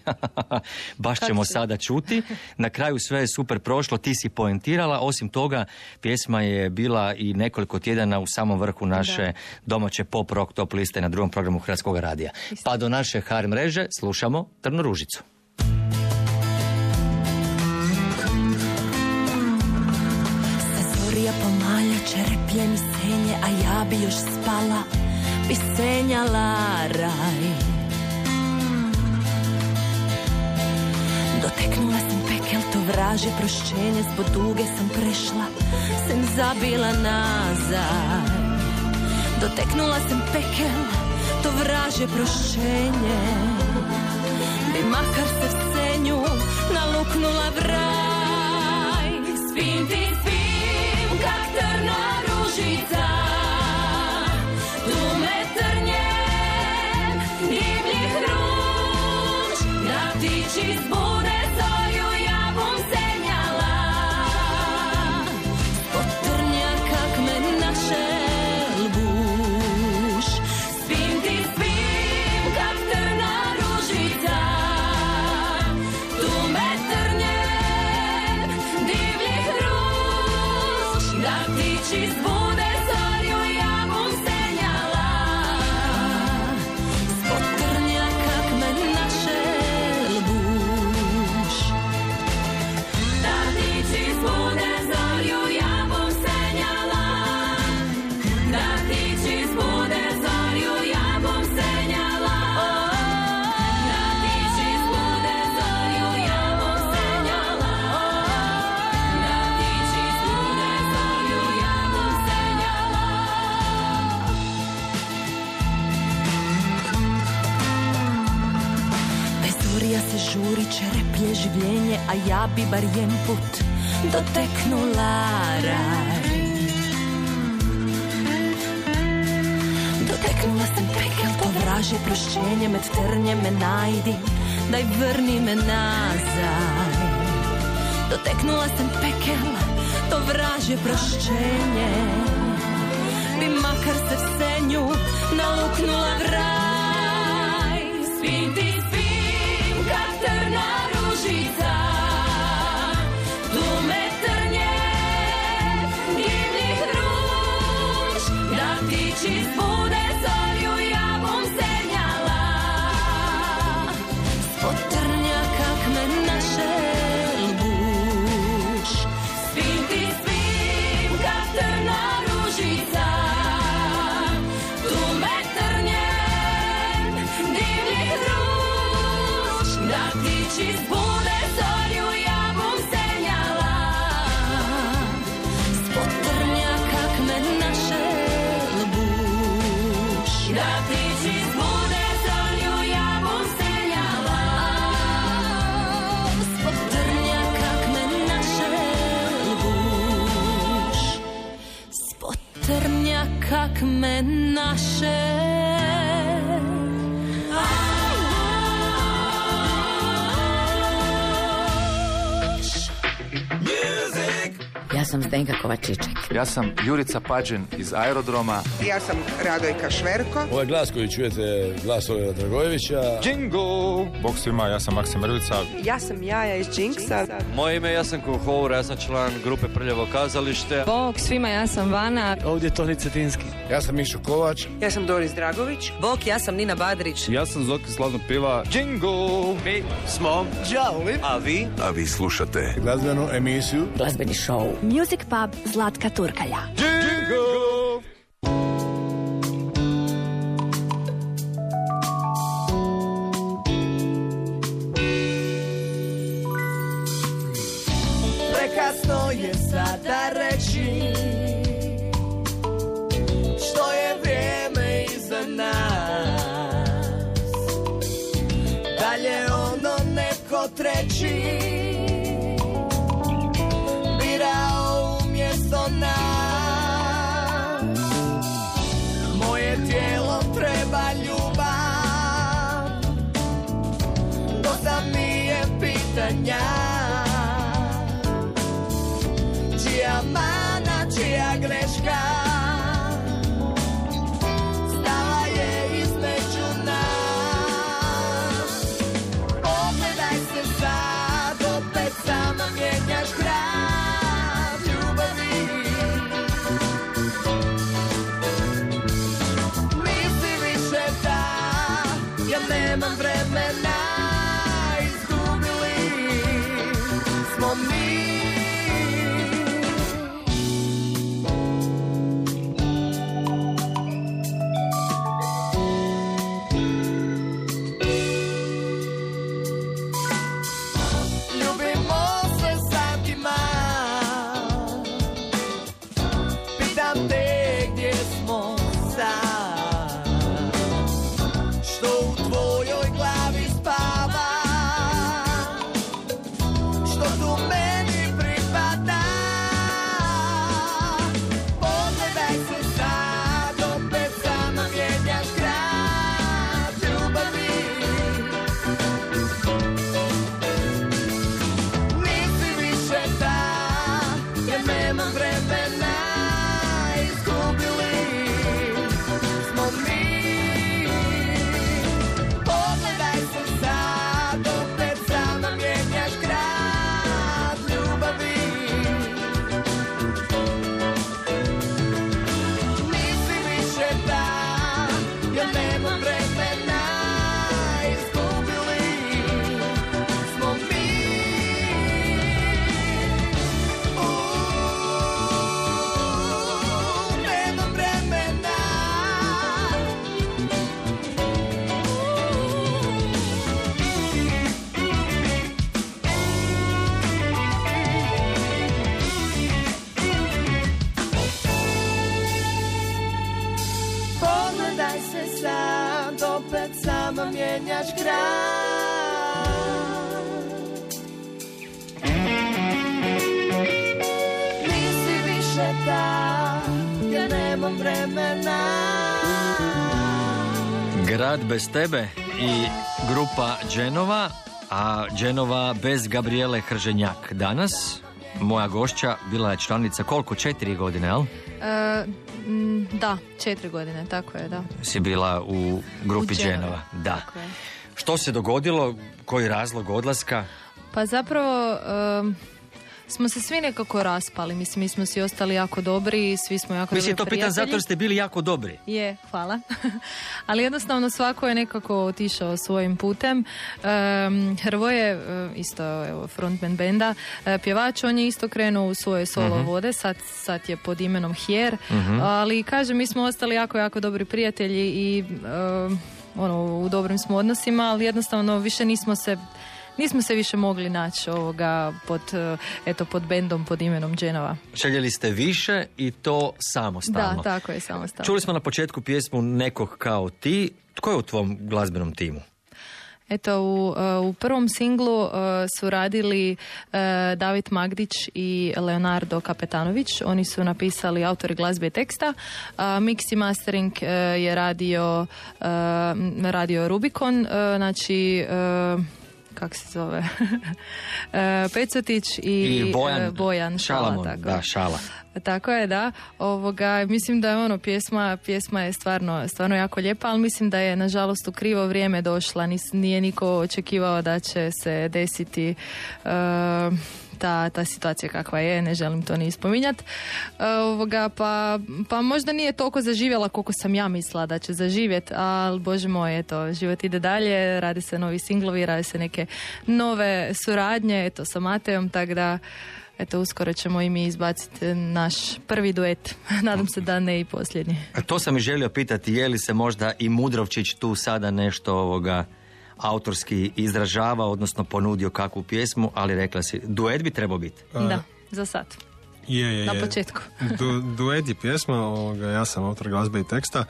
baš ćemo sada čuti. Na kraju sve je super prošlo, ti si poentirala, osim toga, pjesma je bila i nekoliko tjedana u samom vrhu naše domaće pop rock top liste na drugom programu Hrvatskog radija. Pa do naše HR mreže slušamo Trnu ružicu. Zorija pomalja, čereplje mi senje, a ja bi još spala, bi senjala raj. Doteknula sam pekel, to vraže prošćenje, zbog duge sam prešla, sam zabila nazad. Doteknula sam pekel, to vraže prošćenje, bi makar se v senju naluknula vraj. Spim ti ružica, tu me trnjem, divljih ruž, da ptiči zbude bi bar jen put doteknula raj. Doteknula sam pekel, to vraže prošćenje, med trnjem me najdi, daj vrni me nazaj. Doteknula sam pekel, to vraže prošćenje, bi makar se v senju naluknula vraj. Trnjaka k me našel sam Zdenka Kovačiček. Ja sam Jurica Pađen iz Aerodroma. Ja sam Radojka Šverko. Ovaj glas koji čujete je glas Olera Dragojevića. Jingle! Bog svima, ja sam Maksim Mrvica. Ja sam Jaja iz Jinxa. Moje ime je Jasan Kuhour, ja sam član grupe Prljavo kazalište. Bog, svima ja sam Vana. Ovdje je Toni Cetinski. Ja sam Mišo Kovač. Ja sam Doris Dragović. Bog, ja sam Nina Badrić. Ja sam Zoki Slavno Piva. Jingle! Mi smo Đavoli. A vi? A vi slušate Glazbenu emisiju. Glazbeni show. Music Pub Zlatka Turkalja. Jingle! je sada reći Što je vrijeme nas Dalje ono neko treći on now. Bez tebe i grupa Dženova, a Dženova bez Gabriele Hrženjak. Danas moja gošća bila je članica koliko? Četiri godine, jel? E, m, da, četiri godine, tako je, da. Si bila u grupi U Dženova, Dženova. Da. Tako je. Što se dogodilo? Koji razlog odlaska? Pa zapravo em, smo se svi nekako raspali, mislim, mi smo svi ostali jako dobri, svi smo jako Mislim, to dobri pitam zato prijatelji. jer ste bili jako dobri. Je, hvala. Ali jednostavno svako je nekako otišao svojim putem. Um, Hrvoje, e, isto evo, frontman benda, e, pjevač, on je isto krenuo u svoje solo Mhm. vode, sad, sad je pod imenom Hier, Mhm. ali kažem, mi smo ostali jako, jako dobri prijatelji i um, ono, u dobrim smo odnosima, ali jednostavno više nismo se Nismo se više mogli naći ovoga pod, e, eto, pod bendom, pod imenom Dženova. Željeli ste više i to samostalno. Da, tako je, samostalno. Čuli smo na početku pjesmu nekog kao ti. Tko je u tvom glazbenom timu? Eto, u, uh, u prvom singlu uh, su radili uh, David Magdić i Leonardo Kapetanović. Oni su napisali autori glazbe i teksta. Uh, mix i mastering je radio, radio Rubicon, uh, znači... kak se zove? Uh, Pecotić i, I Bojan, uh, Bojan Šala, Šalamon, tako. da, Šala. Tako je, da. Ovoga, mislim da je ono, pjesma, pjesma je stvarno, stvarno jako lijepa, ali mislim da je nažalost u krivo vrijeme došla. Nis, nije niko očekivao da će se desiti uh, ta, ta situacija kakva je, ne želim to ni spominjati. Ovoga, pa, pa možda nije toliko zaživjela koliko sam ja mislila da će zaživjeti, ali bože moj, eto, život ide dalje, radi se novi singlovi, radi se neke nove suradnje, eto, sa Mateom, tako da eto, uskoro ćemo i mi izbaciti naš prvi duet. Nadam se da ne i posljednji. A To sam i želio pitati, je li se možda i Mudrovčić tu sada nešto ovoga autorski izražava, odnosno ponudio kakvu pjesmu, ali rekla si, duet bi trebao biti. Da, za sad. Je, je, na početku. Du, duet je pjesma, ovoga, ja sam autor glazbe i teksta,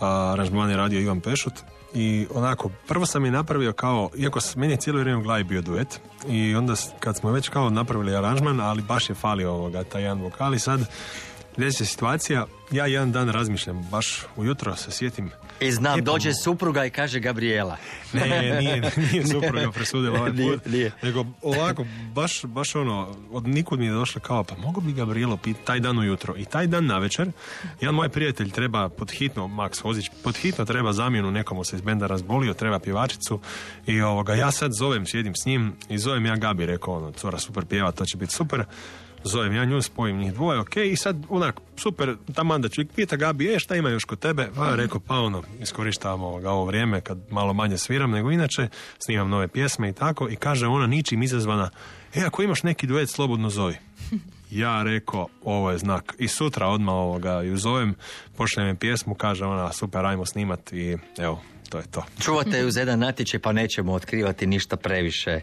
a aranžman je radio Ivan Pešut. I onako, prvo sam je napravio kao, iako s- meni je cijelo vrijeme u glavi bio duet, i onda kad smo već kao napravili aranžman, ali baš je falio ovoga, taj jedan vokal i sad se situacija, ja jedan dan razmišljam, baš ujutro se sjetim I znam, E, pa dođe supruga i kaže Gabriela. Ne, nije, nije supruga presudila ovaj Nije, put. nije. Nego ovako, baš, baš ono, od nikud mi je došlo kao, pa mogu bi Gabrielo pit taj dan ujutro. I taj dan na večer, jedan moj prijatelj treba pod hitno, Max Hozić, pod hitno treba zamjenu, nekomu se iz benda razbolio, treba pjevačicu. I ovoga, ja sad zovem, sjedim s njim i zovem ja Gabi, rekao ono, cura super pjeva, to će biti super. Zovem ja nju, spojim njih dvoje, ok, i sad onak, super, taman da čovjek pita Gabi, e, šta ima još kod tebe? Pa je rekao, pa ono, iskorištavam ovoga, ovo vrijeme kad malo manje sviram nego inače, snimam nove pjesme i tako, i kaže ona ničim izazvana, e, ako imaš neki duet, slobodno zovi. Ja rekao, ovo je znak. I sutra odmah ovoga ju zovem, pošljem je pjesmu, kaže ona, super, ajmo snimat i evo, to je to. Čuvate ju za jedan natječaj pa nećemo otkrivati ništa previše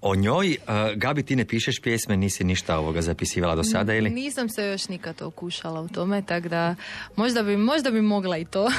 o njoj. Uh, Gabi, ti ne pišeš pjesme, nisi ništa ovoga zapisivala do sada ili? Nisam se još nikad okušala u tome, tako da možda bi, možda bi mogla i to.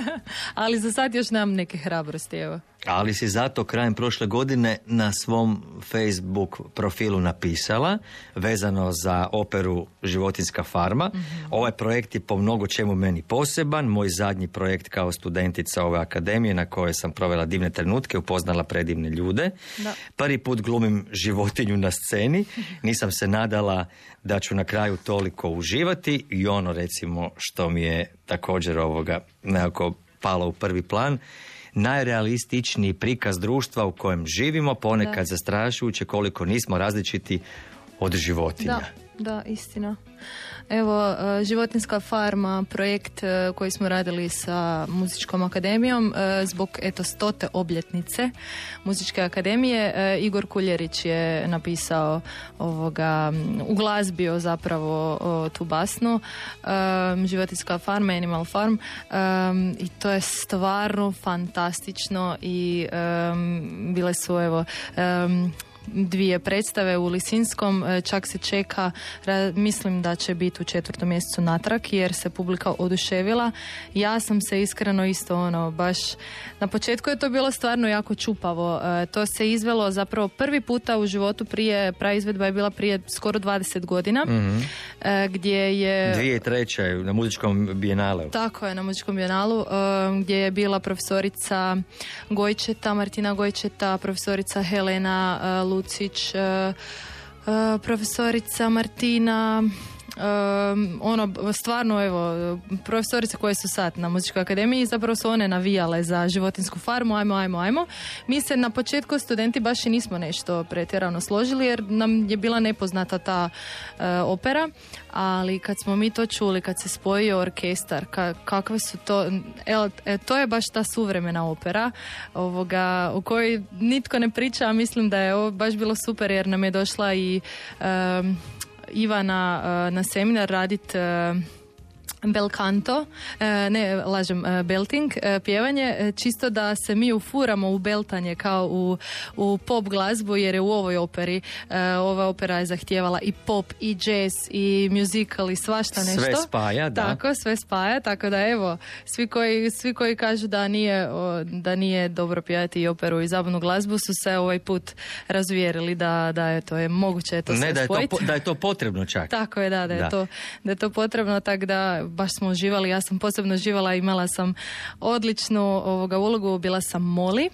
Ali za sad još nemam neke hrabrosti, evo. Ali si zato krajem prošle godine na svom Facebook profilu napisala vezano za operu Životinska farma. Ovaj projekt je po mnogo čemu meni poseban. Moj zadnji projekt kao studentica ove akademije na kojoj sam provela divne trenutke, upoznala predivne ljude. Da. Prvi put glumim životinju na sceni. Nisam se nadala da ću na kraju toliko uživati i ono recimo što mi je također ovoga nekako palo u prvi plan najrealističniji prikaz društva u kojem živimo, ponekad zastrašujuće koliko nismo različiti od životinja. Da, da, istina. Evo, e, Životinska farma, projekt e, koji smo radili sa Muzičkom akademijom e, zbog eto stote obljetnice Muzičke akademije. Igor Kuljerić je napisao ovoga, uglazbio zapravo tu basnu Životinska farma, Animal Farm i to je stvarno fantastično i bile su evo dvije predstave u Lisinskom, e, čak se čeka, mislim da će biti u četvrtom mjesecu natrag jer se publika oduševila. Ja sam se iskreno isto ono, baš, na početku je to bilo stvarno jako čupavo. E, To se izvelo zapravo prvi puta u životu prije, praizvedba je bila prije skoro 20 godina, Mhm. e, gdje je... Dvije treće na muzičkom bijenaleu. Tako je, na muzičkom bijenalu, gdje je bila profesorica Gojčeta, Martina Gojčeta, profesorica Helena uh, Lucić, uh, uh, profesorica Martina, um, ono, stvarno, evo, profesorice koje su sad na muzičkoj akademiji, zapravo su one navijale za životinsku farmu, ajmo, ajmo, ajmo. Mi se na početku studenti baš i nismo nešto pretjerano složili, jer nam je bila nepoznata ta uh, opera, ali kad smo mi to čuli, kad se spojio orkestar, ka, kakve su to, evo, e, to je baš ta suvremena opera, ovoga, o kojoj nitko ne priča, a mislim da je ovo baš bilo super jer nam je došla i em, Ivana e, na seminar radit bel canto, e, ne lažem, e, belting, e, pjevanje, čisto da se mi ufuramo u beltanje kao u, u pop glazbu jer je u ovoj operi, ova opera je zahtijevala i pop i jazz i musical i svašta Sve nešto. spaja, da. Tako, sve spaja, tako da evo, svi koji, svi koji kažu da nije, da nije dobro pjevati i operu i zabavnu glazbu su se ovaj put razvjerili da, da je to je moguće to Ne, sve da je, to, spojiti. po- da je to potrebno čak. Tako je, da, da je, Da. To, da je to potrebno, tako da baš smo uživali, ja sam posebno uživala, imala sam odličnu ovoga ulogu, bila sam Moli,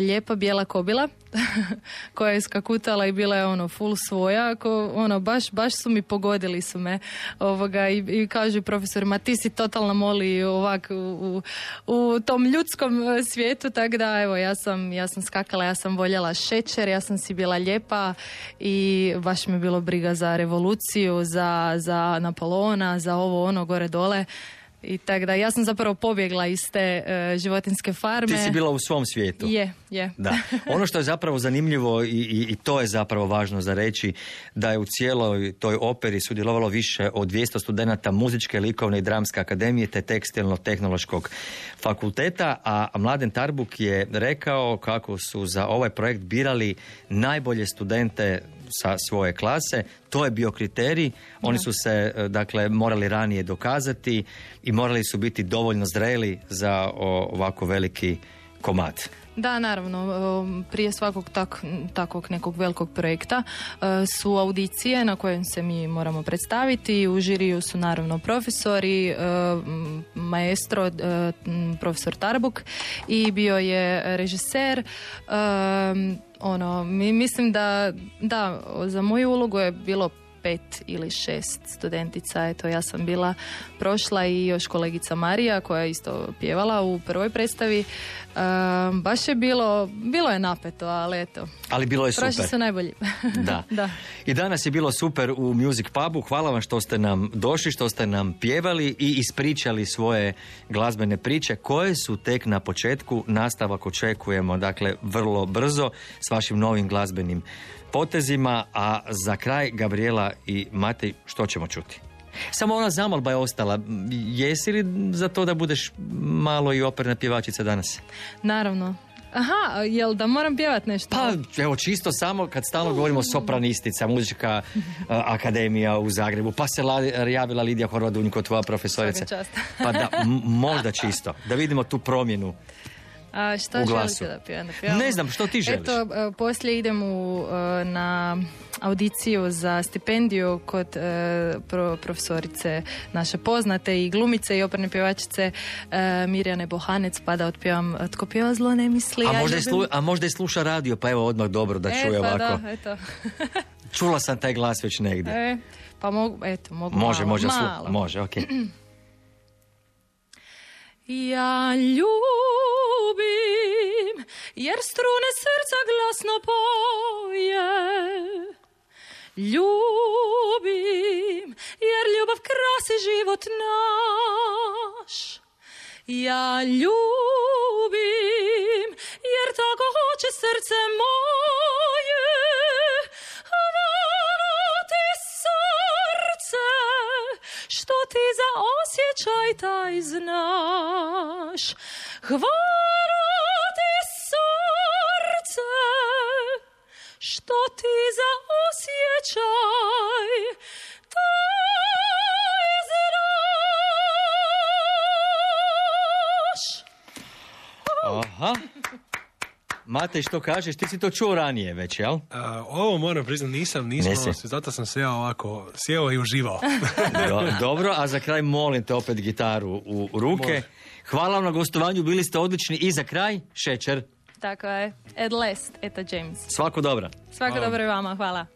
lijepa bijela kobila koja je skakutala i bila je ono full svoja, ako, ono baš, baš su mi pogodili su me ovoga i, i kažu profesor, ma ti si totalna Moli ovak u, u, u tom ljudskom e, svijetu, tako da evo ja sam, ja sam skakala, ja sam voljela šećer, ja sam si bila lijepa i baš mi je bilo briga za revoluciju, za, za Napoleona, za ovo ono gore dole. I tako da ja sam zapravo pobjegla iz te e, životinske farme. Ti si bila u svom svijetu. Je, je. Da. Ono što je zapravo zanimljivo i, i, i to je zapravo važno za reći da je u cijeloj toj operi sudjelovalo više od 200 studenata muzičke, likovne i dramske akademije te tekstilno-tehnološkog fakulteta, a Mladen Tarbuk je rekao kako su za ovaj projekt birali najbolje studente sa svoje klase. To je bio kriterij. Oni su se e, dakle morali ranije dokazati i morali su biti dovoljno zreli za ovako veliki komad. Da, naravno, um, prije svakog tak, takvog nekog velikog projekta uh, su audicije na kojem se mi moramo predstaviti. U žiriju su naravno profesori, maestro, profesor Tarbuk i bio je režiser. Ono, mi mislim da, da, za moju ulogu je bilo pet ili šest studentica. Eto, ja sam bila prošla i još kolegica Marija koja je isto pjevala u prvoj predstavi. Um, baš je bilo, bilo je napeto, ali eto. Ali bilo je Prošli super. su najbolji. Da. da. I danas je bilo super u Music Pubu. Hvala vam što ste nam došli, što ste nam pjevali i ispričali svoje glazbene priče koje su tek na početku. Nastavak očekujemo, dakle, vrlo brzo s vašim novim glazbenim potezima. A za kraj, Gabriela i Matej, što ćemo čuti? Samo ona zamolba je ostala. Jesi li za to da budeš malo i operna pjevačica danas? Naravno. Aha, jel da moram pjevat nešto? Pa, evo, čisto samo kad stalno govorimo sopranistica, muzička uh, akademija u Zagrebu, pa se la, javila Lidija Horvadunjko, tvoja profesorica. Pa da, m- možda čisto, da vidimo tu promjenu. A šta U glasu. da pjevam? Da pjevam? Ne znam, što ti želiš? Eto, e, poslije idem u, e, na audiciju za stipendiju kod e, pro- profesorice naše poznate i glumice i operne pjevačice e, Mirjane Bohanec, pa da otpjevam e, Tko pjeva zlo ne misli. A ja možda, i ljubim. slu- a možda i sluša radio, pa evo odmah dobro da e, čuje pa ovako. da, eto. Čula sam taj glas već negdje. E, pa mogu, eto, mogu može, malo, može, slu- malo. može, okej. Ja ljubim, jer strune srca glasno poje. Ljubim, jer ljubav krasi život naš. Ja ljubim, jer tako hoće srce moje. Ti za osjećaj taj znaš. Hvala ti srce, što ti za osjećaj taj znaš. Aha. Matej, što kažeš? Ti si to čuo ranije već, jel? A, ovo moram priznati, nisam, nisam, Nisi. zato sam se ja ovako sjeo i uživao. Do- dobro, a za kraj molim te opet gitaru u ruke. Može. Hvala vam na gostovanju, bili ste odlični. I za kraj, šećer. Tako je. At last, Eta James. Svako dobro. Svako dobro i vama, hvala.